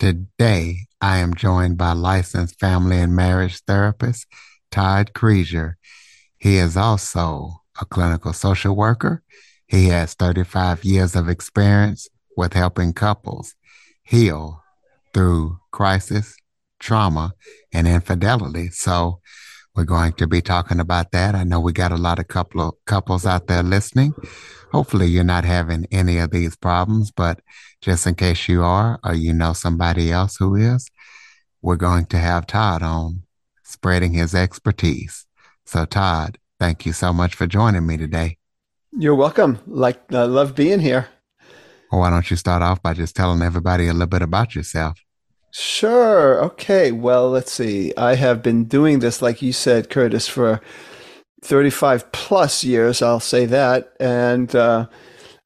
Today, I am joined by licensed family and marriage therapist Todd Creager. He is also a clinical social worker. He has 35 years of experience with helping couples heal through crisis, trauma, and infidelity. So, we're going to be talking about that. I know we got a lot of couple of couples out there listening. Hopefully you're not having any of these problems, but just in case you are, or you know somebody else who is, we're going to have Todd on spreading his expertise. So Todd, thank you so much for joining me today. You're welcome. Like, I love being here. Well, why don't you start off by just telling everybody a little bit about yourself? Sure. Okay. Well, let's see. I have been doing this, like you said, Curtis, for 35 plus years. I'll say that. And uh,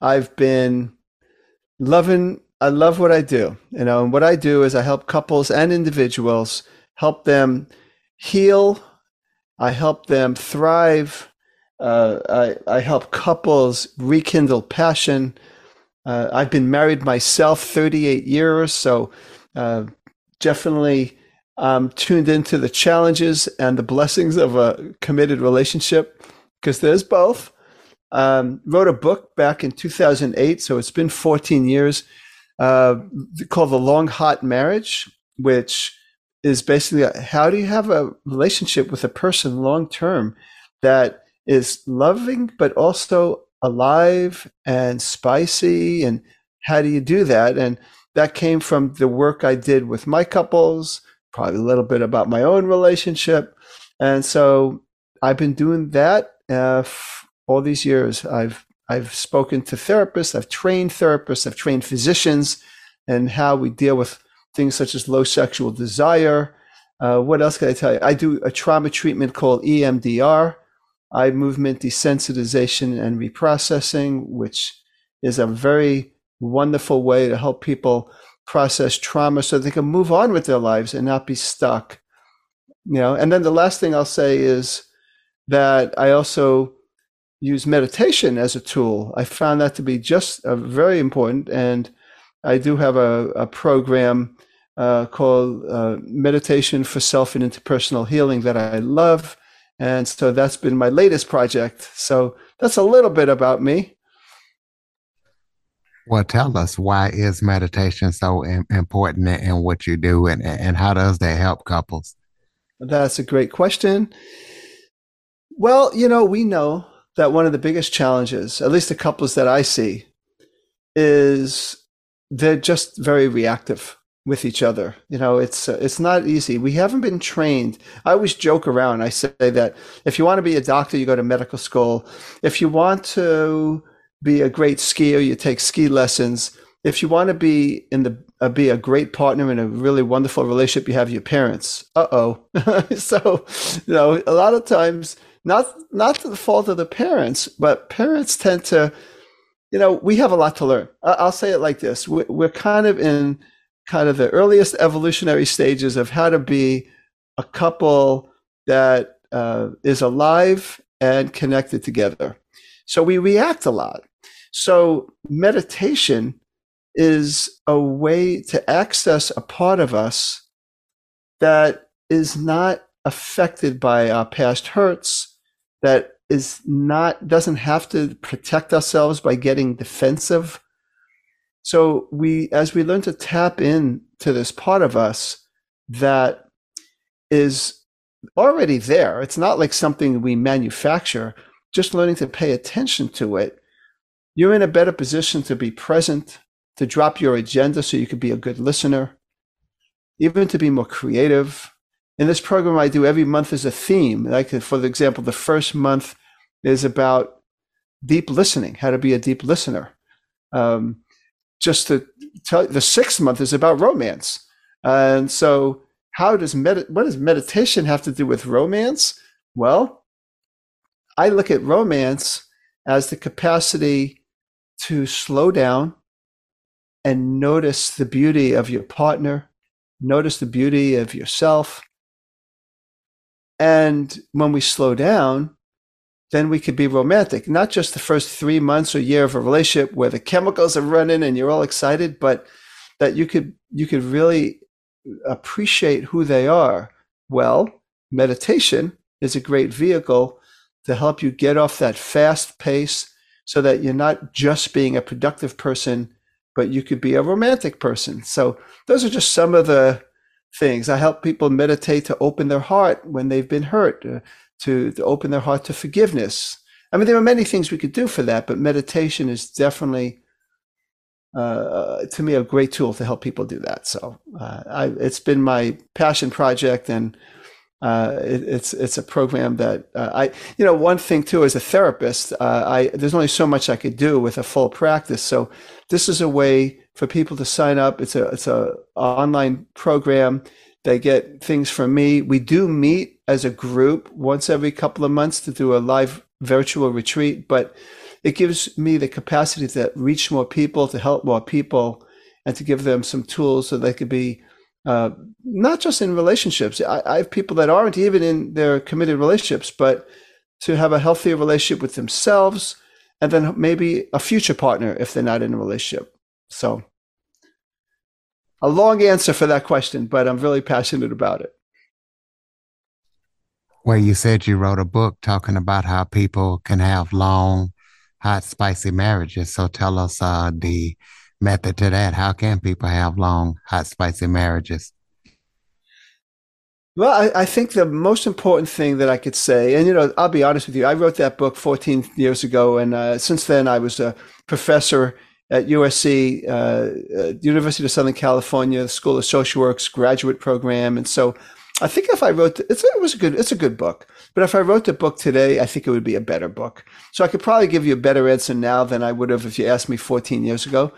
I've been loving, I love what I do. You know, and what I do is I help couples and individuals help them heal. I help them thrive. Uh, I, I help couples rekindle passion. Uh, I've been married myself 38 years. So, uh, definitely um, tuned into the challenges and the blessings of a committed relationship because there's both. Um, wrote a book back in 2008, so it's been 14 years, uh, called The Long Hot Marriage, which is basically how do you have a relationship with a person long term that is loving but also alive and spicy and how do you do that and that came from the work I did with my couples, probably a little bit about my own relationship. And so I've been doing that uh, f- all these years. I've I've spoken to therapists, I've trained therapists, I've trained physicians, and how we deal with things such as low sexual desire. Uh, what else can I tell you? I do a trauma treatment called EMDR, eye movement desensitization and reprocessing, which is a very wonderful way to help people process trauma so they can move on with their lives and not be stuck. You know, and then the last thing I'll say is that I also use meditation as a tool. I found that to be just uh, very important, and I do have a, a program uh, called uh, Meditation for Self and Interpersonal Healing that I love, and so that's been my latest project. So that's a little bit about me. Well, tell us why is meditation so important in what you do, and and how does that help couples? That's a great question. Well, you know, we know that one of the biggest challenges, at least the couples that I see, is they're just very reactive with each other. You know, it's uh, it's not easy. We haven't been trained. I always joke around. I say that if you want to be a doctor, you go to medical school. If you want to be a great skier, you take ski lessons. If you want to be in the uh, be a great partner in a really wonderful relationship, you have your parents. Uh oh. so, you know, a lot of times, not not the fault of the parents, but parents tend to, you know, we have a lot to learn. I'll say it like this: we're, we're kind of in kind of the earliest evolutionary stages of how to be a couple that uh, is alive and connected together. So we react a lot. So meditation is a way to access a part of us that is not affected by our past hurts, that is not doesn't have to protect ourselves by getting defensive. So we as we learn to tap in to this part of us that is already there. It's not like something we manufacture, just learning to pay attention to it you're in a better position to be present, to drop your agenda so you can be a good listener, even to be more creative. In this program, I do every month is a theme. Like, for example, the first month is about deep listening, how to be a deep listener. Um, just to tell the sixth month is about romance. And so, how does med- what does meditation have to do with romance? Well, I look at romance as the capacity to slow down and notice the beauty of your partner, notice the beauty of yourself. And when we slow down, then we could be romantic. Not just the first three months or year of a relationship where the chemicals are running and you're all excited, but that you could you could really appreciate who they are. Well, meditation is a great vehicle to help you get off that fast pace so that you're not just being a productive person, but you could be a romantic person. So those are just some of the things. I help people meditate to open their heart when they've been hurt, uh, to, to open their heart to forgiveness. I mean, there are many things we could do for that, but meditation is definitely, uh, to me, a great tool to help people do that. So uh, I, it's been my passion project, and uh, it, it's it's a program that uh, I you know one thing too as a therapist uh, I there's only so much I could do with a full practice. So this is a way for people to sign up. It's a it's a online program. They get things from me. We do meet as a group once every couple of months to do a live virtual retreat but it gives me the capacity to reach more people to help more people and to give them some tools so they could be uh, not just in relationships. I, I, have people that aren't even in their committed relationships, but to have a healthier relationship with themselves and then maybe a future partner if they're not in a relationship. So, a long answer for that question, but I'm really passionate about it. Well, you said you wrote a book talking about how people can have long, hot, spicy marriages. So tell us uh, the method to that? How can people have long, hot, spicy marriages? Well, I, I, think the most important thing that I could say, and you know, I'll be honest with you, I wrote that book 14 years ago, and uh, since then I was a professor at USC, uh, uh, University of Southern California School of Social Work's graduate program, and so I think if I wrote, it's it was a good, it's a good book. But if I wrote the book today, I think it would be a better book. So I could probably give you a better answer now than I would have if you asked me 14 years ago.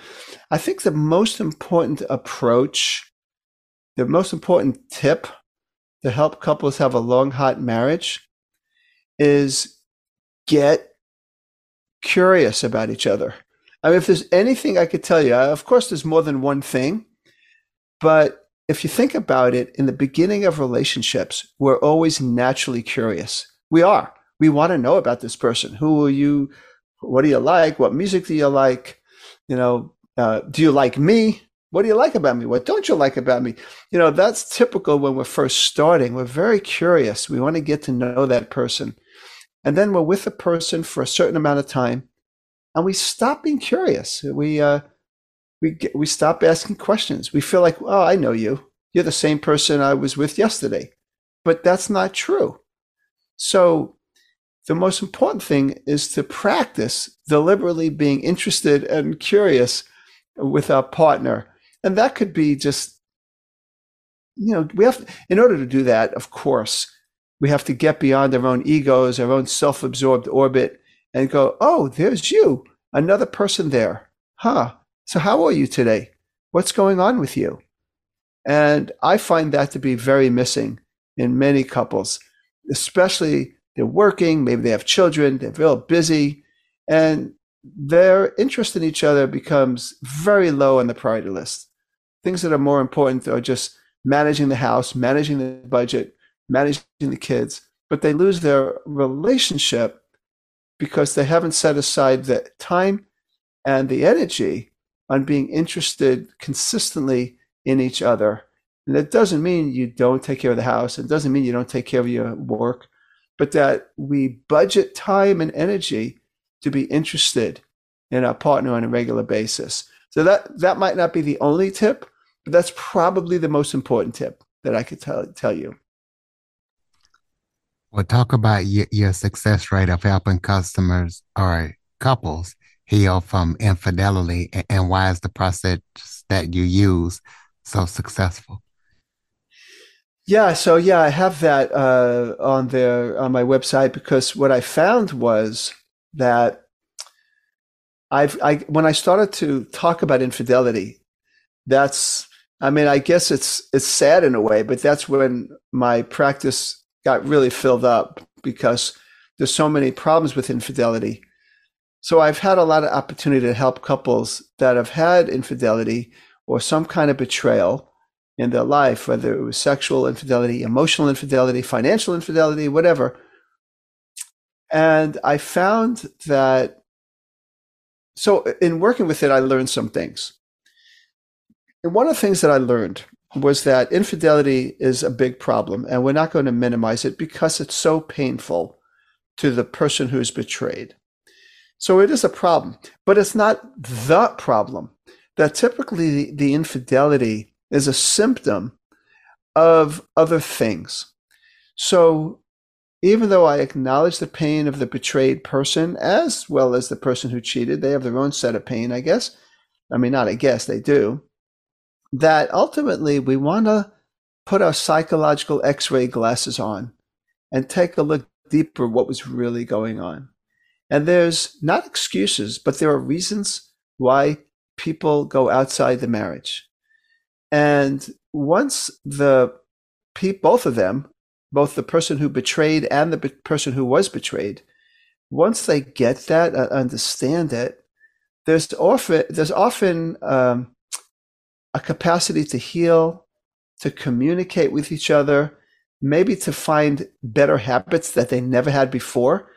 I think the most important approach, the most important tip to help couples have a long, hot marriage is get curious about each other. I mean, if there's anything I could tell you, of course, there's more than one thing, but if you think about it, in the beginning of relationships, we're always naturally curious. We are. We want to know about this person. Who are you? What do you like? What music do you like? You know, uh, do you like me? What do you like about me? What don't you like about me? You know, that's typical when we're first starting. We're very curious. We want to get to know that person. And then we're with a person for a certain amount of time and we stop being curious. We, uh, we get, we stop asking questions. We feel like, oh, I know you. You're the same person I was with yesterday. But that's not true. So the most important thing is to practice deliberately being interested and curious with our partner. And that could be just, you know, we have, in order to do that, of course, we have to get beyond our own egos, our own self absorbed orbit, and go, oh, there's you, another person there. Huh. So, how are you today? What's going on with you? And I find that to be very missing in many couples, especially they're working, maybe they have children, they're real busy, and their interest in each other becomes very low on the priority list. Things that are more important are just managing the house, managing the budget, managing the kids, but they lose their relationship because they haven't set aside the time and the energy on being interested consistently in each other. And that doesn't mean you don't take care of the house. It doesn't mean you don't take care of your work, but that we budget time and energy to be interested in our partner on a regular basis. So that, that might not be the only tip, but that's probably the most important tip that I could tell, tell you. Well, talk about your, your success rate of helping customers or couples heal from infidelity and why is the process that you use so successful? Yeah, so yeah, I have that uh, on there on my website because what I found was that I've I when I started to talk about infidelity, that's I mean, I guess it's it's sad in a way, but that's when my practice got really filled up because there's so many problems with infidelity. So I've had a lot of opportunity to help couples that have had infidelity or some kind of betrayal in their life, whether it was sexual infidelity, emotional infidelity, financial infidelity, whatever. And I found that, so in working with it, I learned some things. And one of the things that I learned was that infidelity is a big problem, and we're not going to minimize it because it's so painful to the person who's betrayed. So it is a problem, but it's not the problem. That typically the infidelity is a symptom of other things. So even though I acknowledge the pain of the betrayed person as well as the person who cheated, they have their own set of pain, I guess. I mean, not I guess, they do. That ultimately we want to put our psychological x ray glasses on and take a look deeper what was really going on. And there's not excuses, but there are reasons why people go outside the marriage. And once the both of them, both the person who betrayed and the person who was betrayed, once they get that, uh, understand it, there's often there's often um, a capacity to heal, to communicate with each other, maybe to find better habits that they never had before.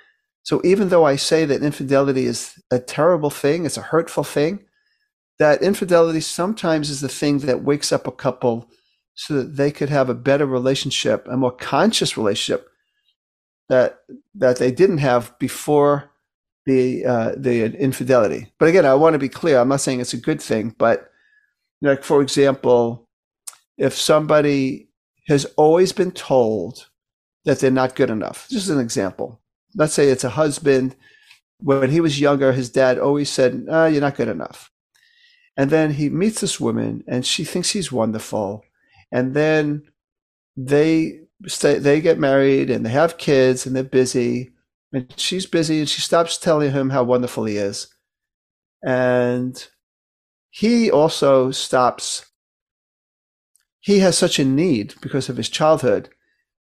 So even though I say that infidelity is a terrible thing, it's a hurtful thing, that infidelity sometimes is the thing that wakes up a couple so that they could have a better relationship, a more conscious relationship that that they didn't have before the uh, the infidelity. But again, I want to be clear. I'm not saying it's a good thing, but like for example, if somebody has always been told that they're not good enough. Just an example. Let's say it's a husband. When he was younger, his dad always said, oh, You're not good enough. And then he meets this woman and she thinks he's wonderful. And then they stay, they get married and they have kids and they're busy. And she's busy and she stops telling him how wonderful he is. And he also stops he has such a need because of his childhood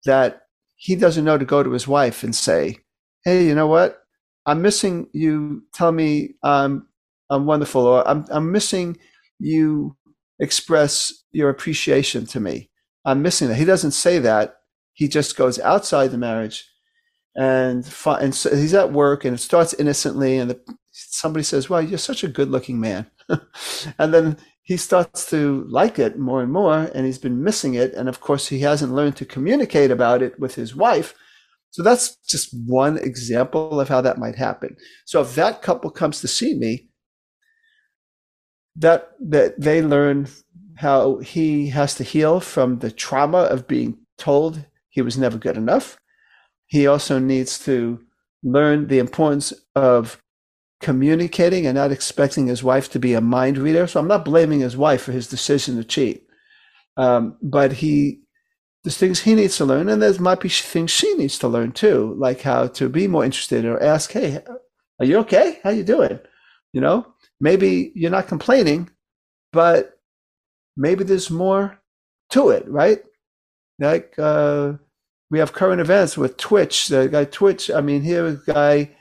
that he doesn't know to go to his wife and say, Hey, you know what? I'm missing you tell me I'm I'm wonderful, or I'm I'm missing you express your appreciation to me. I'm missing that. He doesn't say that. He just goes outside the marriage and and so he's at work and it starts innocently and the, somebody says, "Well, you're such a good-looking man," and then he starts to like it more and more, and he's been missing it. And of course, he hasn't learned to communicate about it with his wife. So that's just one example of how that might happen. So if that couple comes to see me, that that they learn how he has to heal from the trauma of being told he was never good enough. He also needs to learn the importance of communicating and not expecting his wife to be a mind reader. So I'm not blaming his wife for his decision to cheat. Um, but he, there's things he needs to learn, and there might be things she needs to learn too, like how to be more interested or ask, "Hey, are you okay? How you doing?" You know, maybe you're not complaining, but maybe there's more to it, right? Like uh, we have current events with Twitch. The guy Twitch. I mean, here a guy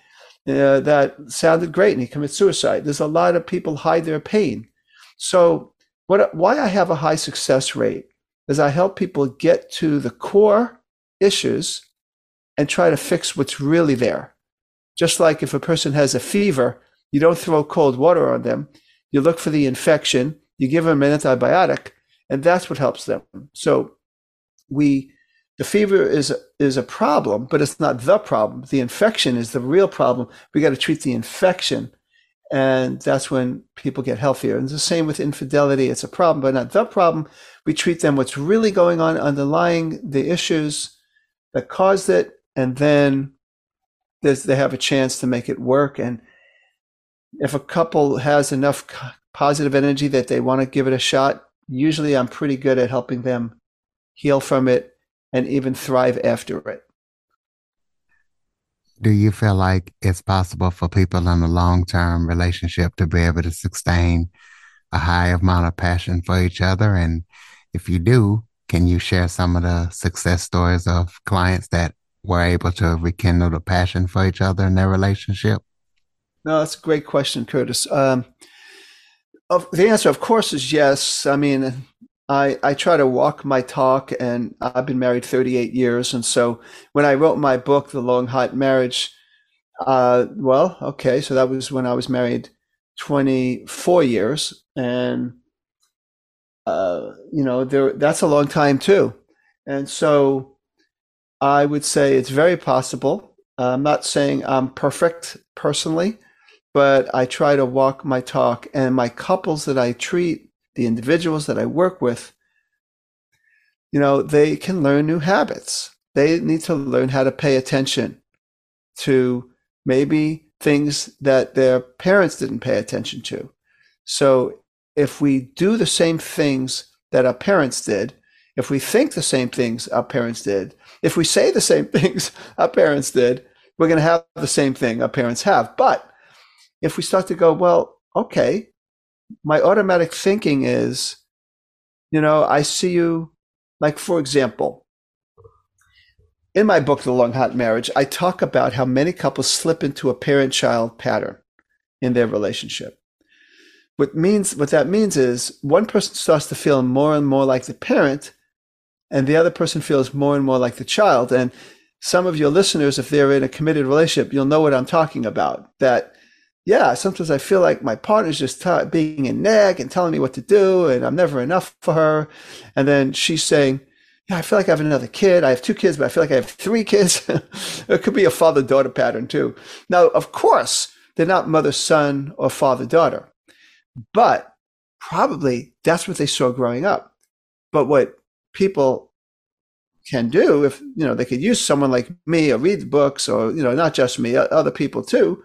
uh, that sounded great and he commits suicide. There's a lot of people hide their pain. So what why I have a high success rate is I help people get to the core issues and try to fix what's really there. Just like if a person has a fever, you don't throw cold water on them. You look for the infection, you give them an antibiotic, and that's what helps them. So we the fever is is a problem, but it's not the problem. The infection is the real problem. We got to treat the infection, and that's when people get healthier. And the same with infidelity. It's a problem, but not the problem. We treat them what's really going on underlying the issues that caused it, and then they have a chance to make it work. And if a couple has enough positive energy that they want to give it a shot, usually I'm pretty good at helping them heal from it and even thrive after it. Do you feel like it's possible for people in a long term relationship to be able to sustain a high amount of passion for each other? And if you do, can you share some of the success stories of clients that were able to rekindle the passion for each other in their relationship? No, that's a great question, Curtis. Um, of, the answer, of course, is yes. I mean, I, I try to walk my talk, and I've been married 38 years. And so when I wrote my book, The Long Hot Marriage, uh, well, okay, so that was when I was married 24 years. And, uh, you know, there, that's a long time too. And so I would say it's very possible. I'm not saying I'm perfect personally, but I try to walk my talk. And my couples that I treat, the individuals that I work with, you know, they can learn new habits. They need to learn how to pay attention to maybe things that their parents didn't pay attention to. So if we do the same things that our parents did, if we think the same things our parents did, if we say the same things our parents did, we're going to have the same thing our parents have. But if we start to go, well, okay, my automatic thinking is, you know, I see you, like, for example, in my book, The Long Hot Marriage, I talk about how many couples slip into a parent child pattern in their relationship. What means what that means is one person starts to feel more and more like the parent, and the other person feels more and more like the child. And some of your listeners, if they're in a committed relationship, you'll know what I'm talking about. That yeah, sometimes I feel like my partner's just t- being a nag and telling me what to do, and I'm never enough for her. And then she's saying, Yeah, I feel like I have another kid. I have two kids, but I feel like I have three kids. it could be a father daughter pattern too. Now, of course, they're not mother son or father daughter, but probably that's what they saw growing up. But what people can do if you know they could use someone like me or read books or you know not just me other people too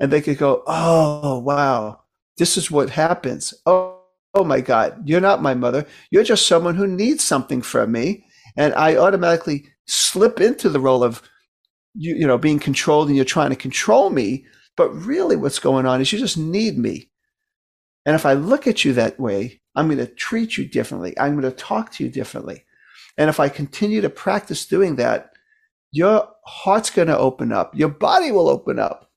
and they could go, "Oh, wow, this is what happens." Oh, oh my God, you're not my mother. You're just someone who needs something from me, and I automatically slip into the role of you, you know, being controlled, and you're trying to control me. But really, what's going on is you just need me. And if I look at you that way, I'm going to treat you differently. I'm going to talk to you differently. And if I continue to practice doing that, your heart's going to open up. Your body will open up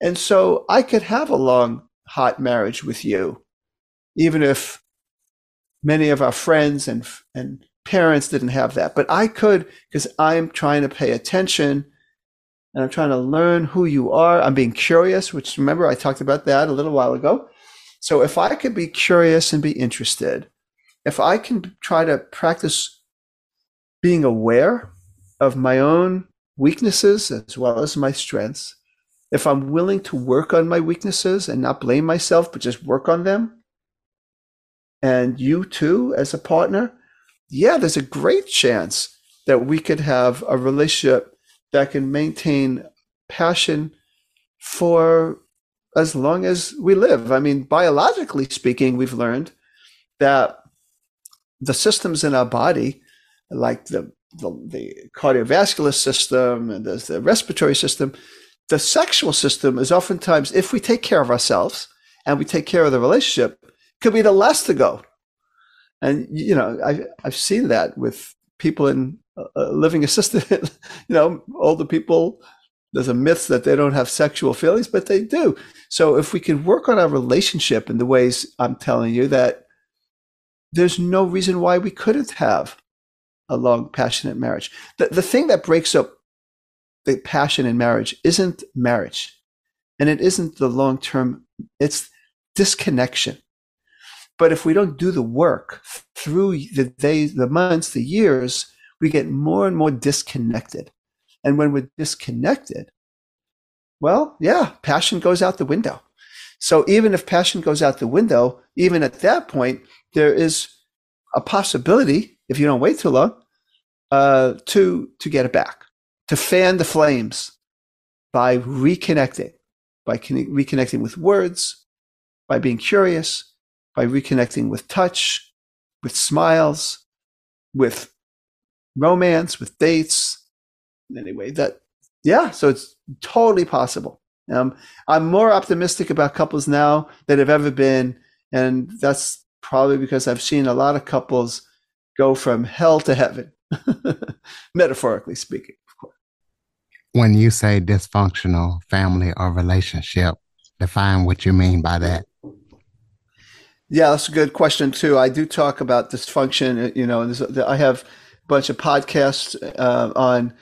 and so I could have a long, hot marriage with you, even if many of our friends and, and parents didn't have that. But I could because I'm trying to pay attention and I'm trying to learn who you are. I'm being curious, which remember I talked about that a little while ago. So if I could be curious and be interested, if I can try to practice being aware of my own weaknesses as well as my strengths, if I'm willing to work on my weaknesses and not blame myself, but just work on them, and you too, as a partner, yeah, there's a great chance that we could have a relationship that can maintain passion for as long as we live. I mean, biologically speaking, we've learned that the systems in our body, like the the, the cardiovascular system and there's the respiratory system, the sexual system is oftentimes, if we take care of ourselves and we take care of the relationship, could be the last to go. And you know, I, I've seen that with people in uh, living assisted. you know, older people. There's a myth that they don't have sexual feelings, but they do. So if we can work on our relationship in the ways I'm telling you, that there's no reason why we couldn't have a long, passionate marriage. The, the thing that breaks up the passion in marriage isn't marriage and it isn't the long term, it's disconnection. But if we don't do the work through the days, the months, the years, we get more and more disconnected. And when we're disconnected, well, yeah, passion goes out the window. So even if passion goes out the window, even at that point, there is a possibility, if you don't wait too long, uh, to to get it back to fan the flames by reconnecting, by reconnecting with words, by being curious, by reconnecting with touch, with smiles, with romance, with dates. Anyway, that, yeah, so it's totally possible. Um, I'm more optimistic about couples now than I've ever been And that's probably because I've seen a lot of couples go from hell to heaven, metaphorically speaking. When you say dysfunctional family or relationship, define what you mean by that. Yeah, that's a good question too. I do talk about dysfunction. You know, I have a bunch of podcasts uh, on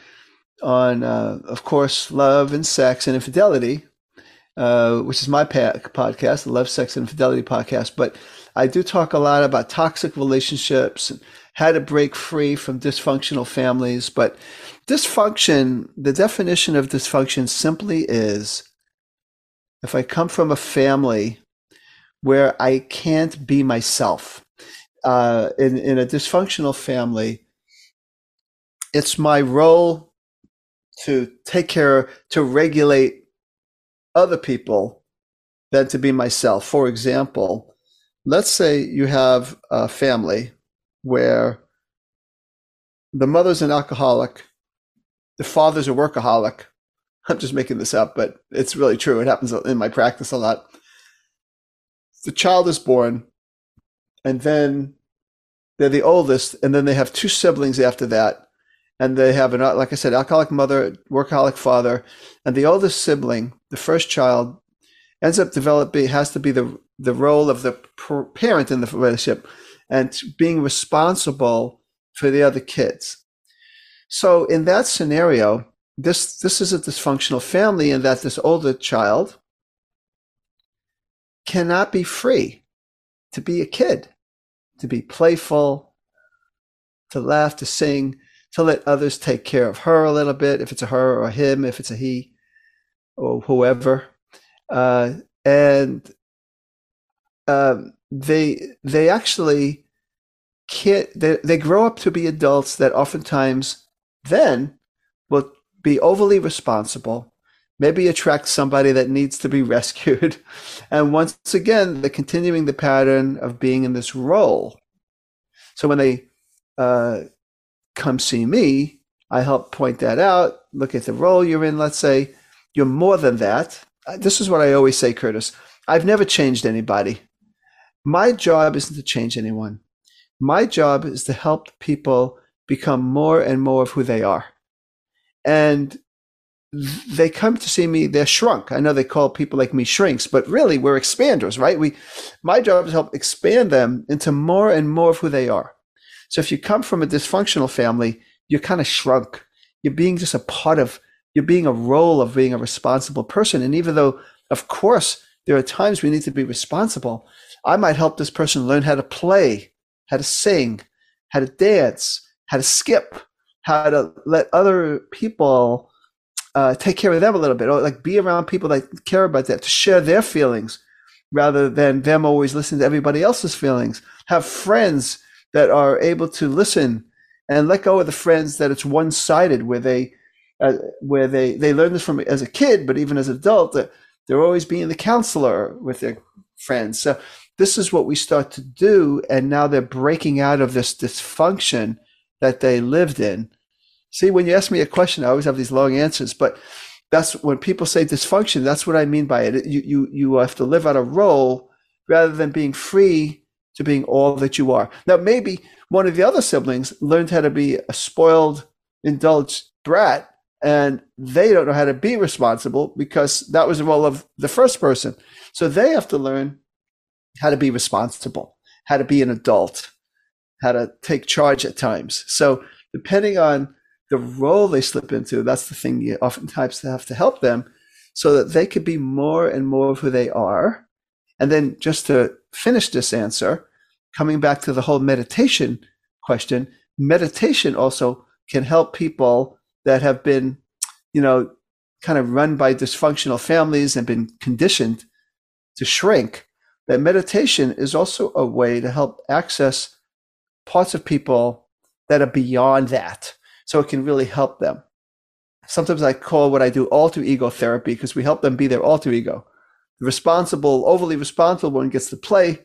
on, uh, of course, love and sex and infidelity, uh, which is my podcast, the Love, Sex, and Infidelity podcast. But I do talk a lot about toxic relationships and how to break free from dysfunctional families. But dysfunction, the definition of dysfunction simply is if I come from a family where I can't be myself. Uh, in, in a dysfunctional family, it's my role to take care, to regulate other people than to be myself. For example, let's say you have a family where the mother's an alcoholic, the father's a workaholic. I'm just making this up, but it's really true. It happens in my practice a lot the child is born, and then they're the oldest, and then they have two siblings after that, and they have an like I said, alcoholic mother, workaholic father, and the oldest sibling, the first child, ends up developing has to be the the role of the parent in the relationship, and being responsible for the other kids. So in that scenario, this this is a dysfunctional family in that this older child cannot be free to be a kid, to be playful, to laugh, to sing, to let others take care of her a little bit, if it's a her or a him, if it's a he or whoever. Uh, and um, they they actually can't they, they grow up to be adults that oftentimes then will be overly responsible maybe attract somebody that needs to be rescued. And once again, they're continuing the pattern of being in this role. So when they uh, come see me, I help point that out, look at the role you're in. Let's say you're more than that. Uh, this is what I always say, Curtis. I've never changed anybody. My job isn't to change anyone. My job is to help people become more and more of who they are. And they come to see me they're shrunk. I know they call people like me shrinks but really we're expanders right? We my job is to help expand them into more and more of who they are. So if you come from a dysfunctional family you're kind of shrunk. You're being just a part of you're being a role of being a responsible person. And even though of course there are times we need to be responsible i might help this person learn how to play how to sing how to dance how to skip how to let other people uh, take care of them a little bit, or like be around people that care about that, to share their feelings rather than them always listening to everybody else's feelings. Have friends that are able to listen and let go of the friends that it's one sided, where they uh, where they they learn this from as a kid, but even as an adult, that they're always being the counselor with their friends. So this is what we start to do, and now they're breaking out of this dysfunction that they lived in See, when you ask me a question, I always have these long answers, but that's when people say dysfunction, that's what I mean by it. You, you, you have to live out a role rather than being free to being all that you are. Now, maybe one of the other siblings learned how to be a spoiled, indulged brat, and they don't know how to be responsible because that was the role of the first person. So they have to learn how to be responsible, how to be an adult, how to take charge at times. So depending on the role they slip into, that's the thing you oftentimes have to help them so that they could be more and more of who they are. And then just to finish this answer, coming back to the whole meditation question, meditation also can help people that have been, you know, kind of run by dysfunctional families and been conditioned to shrink. That meditation is also a way to help access parts of people that are beyond that so it can really help them. Sometimes I call what I do alter ego therapy because we help them be their alter ego. The responsible, overly responsible one gets to play.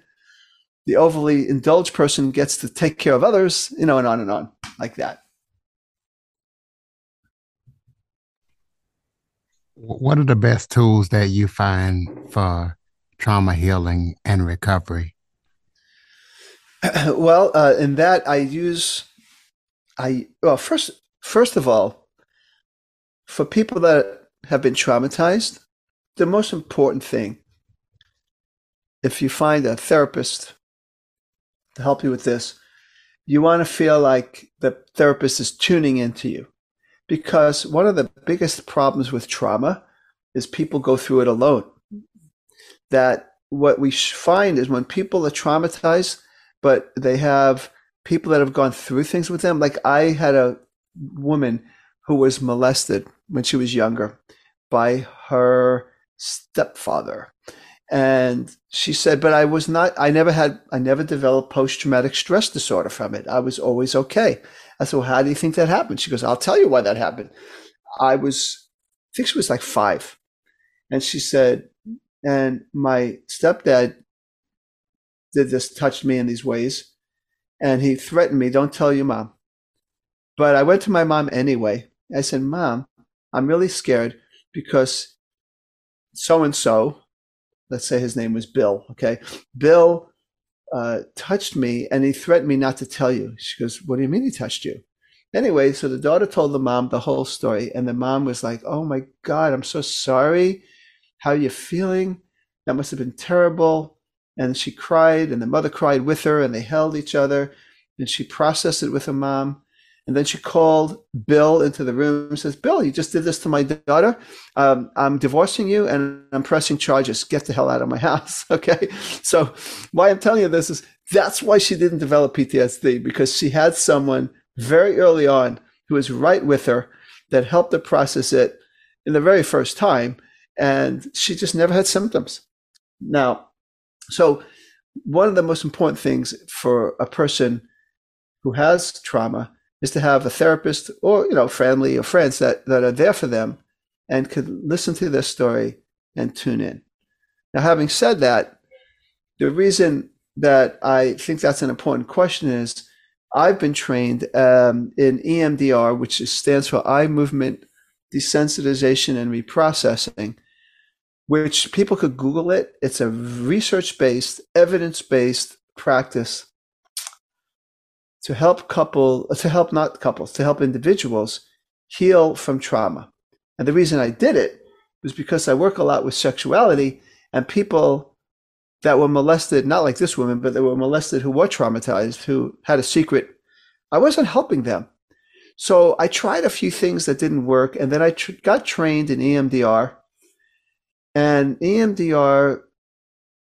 The overly indulged person gets to take care of others, you know, and on and on like that. What are the best tools that you find for trauma healing and recovery? well, uh, in that I use, I well first first of all, for people that have been traumatized, the most important thing, if you find a therapist to help you with this, you want to feel like the therapist is tuning into you. Because one of the biggest problems with trauma is people go through it alone. That what we find is when people are traumatized, but they have people that have gone through things with them. Like I had a woman who was molested when she was younger by her stepfather. And she said, but I was not, I never had, I never developed post traumatic stress disorder from it. I was always okay. I said, well, how do you think that happened? She goes, I'll tell you why that happened. I was, I think she was like five. And she said, and my stepdad did this, touched me in these ways. And he threatened me, don't tell your mom. But I went to my mom anyway. I said, Mom, I'm really scared because so and so, let's say his name was Bill, okay? Bill uh, touched me and he threatened me not to tell you. She goes, What do you mean he touched you? Anyway, so the daughter told the mom the whole story, and the mom was like, Oh my God, I'm so sorry. How are you feeling? That must have been terrible. And she cried, and the mother cried with her, and they held each other. And she processed it with her mom. And then she called Bill into the room and says, Bill, you just did this to my daughter. Um, I'm divorcing you and I'm pressing charges. Get the hell out of my house. okay. So, why I'm telling you this is that's why she didn't develop PTSD because she had someone very early on who was right with her that helped her process it in the very first time. And she just never had symptoms. Now, so one of the most important things for a person who has trauma is to have a therapist or you know family or friends that that are there for them and could listen to their story and tune in. Now, having said that, the reason that I think that's an important question is I've been trained um, in EMDR, which stands for eye movement desensitization and reprocessing, which people could Google it. It's a research based, evidence based practice to help couple to help not couples to help individuals heal from trauma and the reason i did it was because i work a lot with sexuality and people that were molested not like this woman but they were molested who were traumatized who had a secret i wasn't helping them so i tried a few things that didn't work and then i tr- got trained in emdr and emdr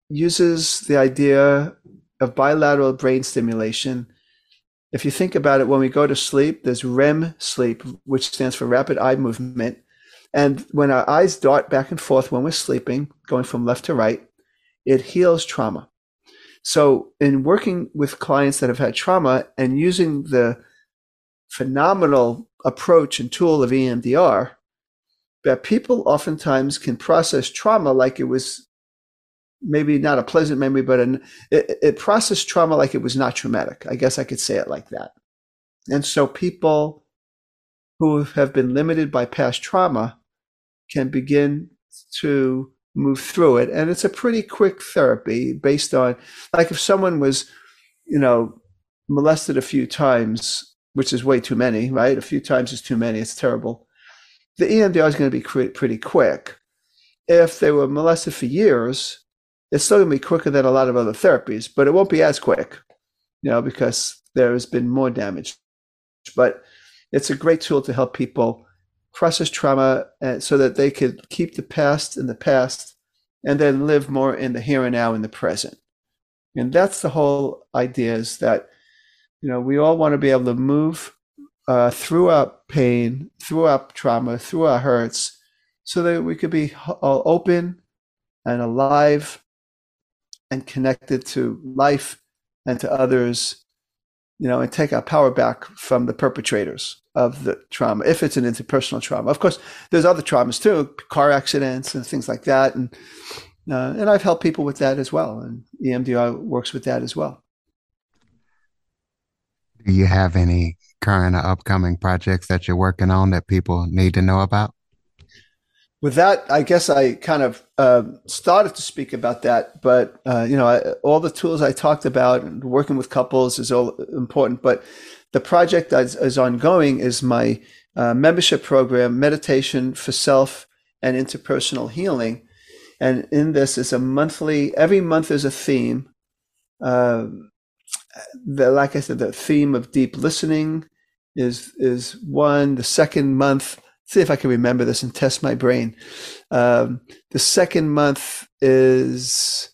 uses the idea of bilateral brain stimulation if you think about it, when we go to sleep, there's REM sleep, which stands for rapid eye movement. And when our eyes dart back and forth when we're sleeping, going from left to right, it heals trauma. So, in working with clients that have had trauma and using the phenomenal approach and tool of EMDR, that people oftentimes can process trauma like it was maybe not a pleasant memory, but an, it, it processed trauma like it was not traumatic. I guess I could say it like that. And so people who have been limited by past trauma can begin to move through it. And it's a pretty quick therapy based on, like, if someone was, you know, molested a few times, which is way too many, right? A few times is too many. It's terrible. The EMDR is going to be pretty quick. If they were molested for years, it's still going to be quicker than a lot of other therapies, but it won't be as quick, you know, because there has been more damage. But it's a great tool to help people process trauma and, so that they could keep the past in the past and then live more in the here and now in the present. And that's the whole idea is that, you know, we all want to be able to move uh, through our pain, through our trauma, through our hurts, so that we could be all open and alive and connected to life and to others, you know, and take our power back from the perpetrators of the trauma, if it's an interpersonal trauma. Of course, there's other traumas too, car accidents and things like that. And, uh, and I've helped people with that as well. And EMDR works with that as well. Do you have any current or upcoming projects that you're working on that people need to know about? with that, I guess I kind of uh, started to speak about that, but uh, you know, I, all the tools I talked about working with couples is all important. But the project that is, ongoing is my uh, membership program, meditation for self and interpersonal healing. And in this is a monthly. Every month is a theme. Um, the, like I said, the theme of deep listening is is one. The second month see if I can remember this and test my brain. Um, the second month is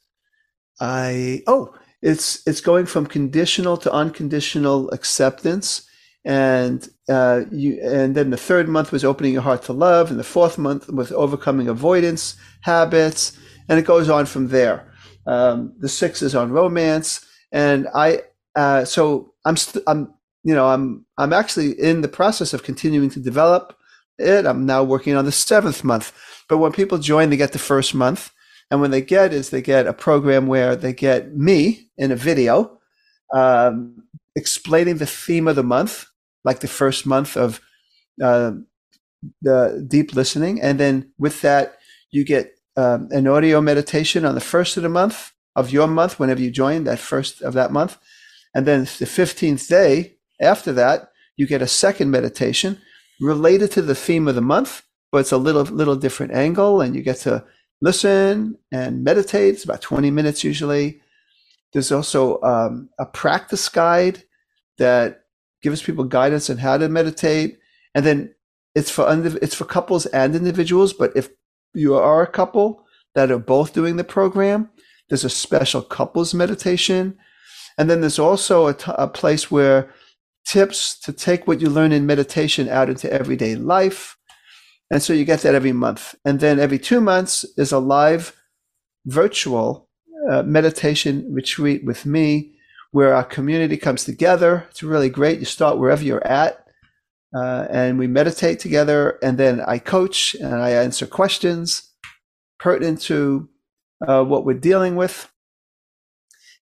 I oh it's it's going from conditional to unconditional acceptance and uh, you and then the third month was opening your heart to love and the fourth month was overcoming avoidance habits and it goes on from there um, the sixth is on romance and i uh, so i'm st- i'm you know i'm i'm actually in the process of continuing to develop it. I'm now working on the seventh month. But when people join, they get the first month. And when they get is they get a program where they get me in a video um, explaining the theme of the month, like the first month of uh, the deep listening. And then with that, you get um, an audio meditation on the first of the month of your month, whenever you join that first of that month. And then the 15th day after that, you get a second meditation related to the theme of the month, but it's a little little different angle, and you get to listen and meditate. It's about 20 minutes usually. There's also um, a practice guide that gives people guidance on how to meditate, and then it's for it's for couples and individuals. But if you are a couple that are both doing the program, there's a special couples meditation, and then there's also a, t- a place where tips to take what you learn in meditation out into everyday life. And so you get that every month. And then every two months is a live virtual uh, meditation retreat with me where our community comes together. It's really great. You start wherever you're at. Uh, and we meditate together. And then I coach and I answer questions pertinent to uh, what we're dealing with.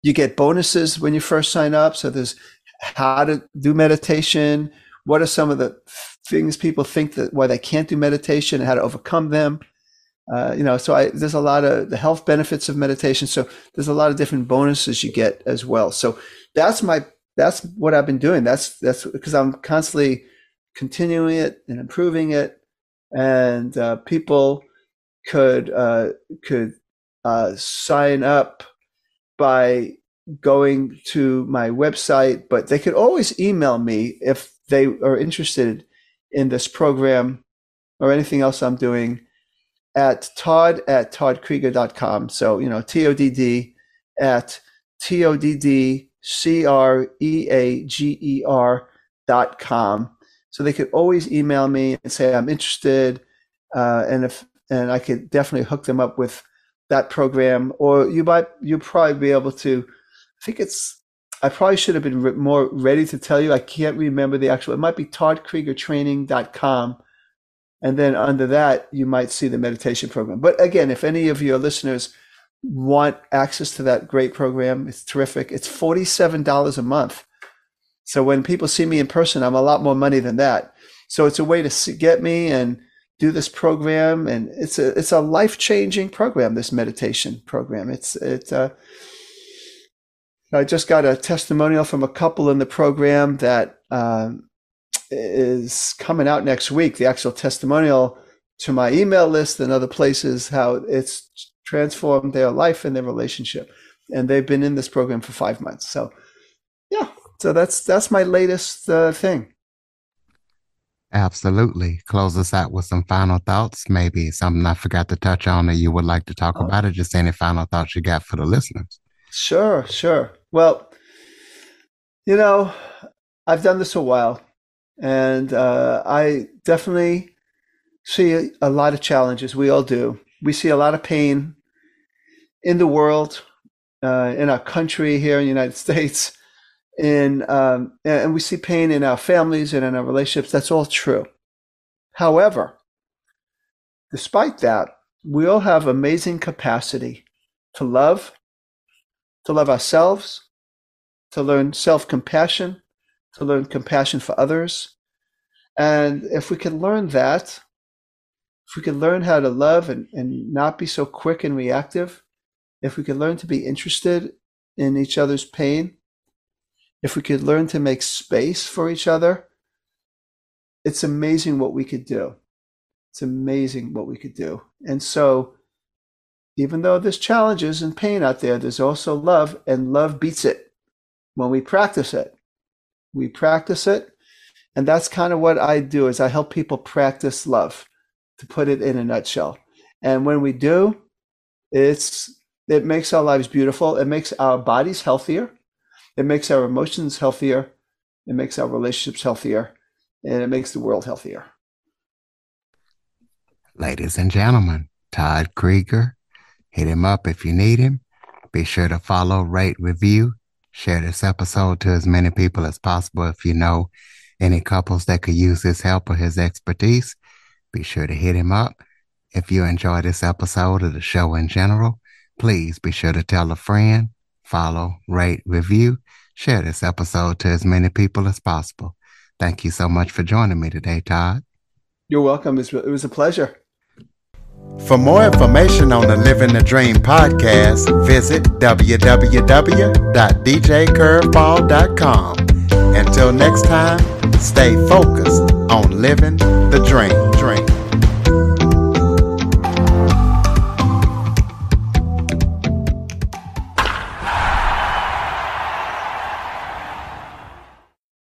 You get bonuses when you first sign up. So there's how to do meditation. What are some of the things people think that why they can't do meditation and how to overcome them? Uh, you know, so I, there's a lot of the health benefits of meditation. So there's a lot of different bonuses you get as well. So that's my that's what I've been doing. That's that's because I'm constantly continuing it and improving it, and uh, people could uh, could uh, sign up by going to my website, but they could always email me if they are interested in this program or anything else I'm doing at todd at toddcreager.com. So, you know, T O D D at T O D D C R E A G E R dot com. So they could always email me and say, I'm interested. Uh, and if, and I could definitely hook them up with that program, or you might, you'll probably be able to I think it's. I probably should have been re- more ready to tell you. I can't remember the actual. It might be toddcreagertraining.com. And then under that, you might see the meditation program. But again, if any of your listeners want access to that great program, it's terrific. It's $47 a month. So when people see me in person, I'm a lot more money than that. So it's a way to see, get me and do this program. And it's a, it's a life changing program, this meditation program. It's, it, uh, I just got a testimonial from a couple in the program that um, is coming out next week. The actual testimonial to my email list and other places, how it's transformed their life and their relationship. And they've been in this program for five months. So, yeah, so that's that's my latest uh, thing. Absolutely. Close us out with some final thoughts. Maybe something I forgot to touch on that you would like to talk oh. about, or just any final thoughts you got for the listeners. Sure, sure. Well, you know, I've done this a while, and uh, I definitely see a lot of challenges. We all do. We see a lot of pain in the world, uh, in our country here in the United States, in um, and we see pain in our families and in our relationships. That's all true. However, despite that, we all have amazing capacity to love to love ourselves, to learn self compassion, to learn compassion for others. And if we can learn that, if we can learn how to love and, and not be so quick and reactive, if we can learn to be interested in each other's pain, if we could learn to make space for each other, it's amazing what we could do. It's amazing what we could do. And so, even though there's challenges and pain out there, there's also love, and love beats it when we practice it. We practice it, and that's kind of what I do is I help people practice love, to put it in a nutshell. And when we do, it's it makes our lives beautiful. It makes our bodies healthier. It makes our emotions healthier. It makes our relationships healthier. And it makes the world healthier. Ladies and gentlemen, Todd Creager. Hit him up if you need him. Be sure to follow, rate, review, share this episode to as many people as possible. If you know any couples that could use his help or his expertise, be sure to hit him up. If you enjoy this episode of the show in general, Please be sure to tell a friend, follow, rate, review, share this episode to as many people as possible. Thank you so much for joining me today, Todd. You're welcome. It was a pleasure. For more information on the Living the Dream podcast, visit www.djcurveball.com. Until next time, stay focused on living the dream.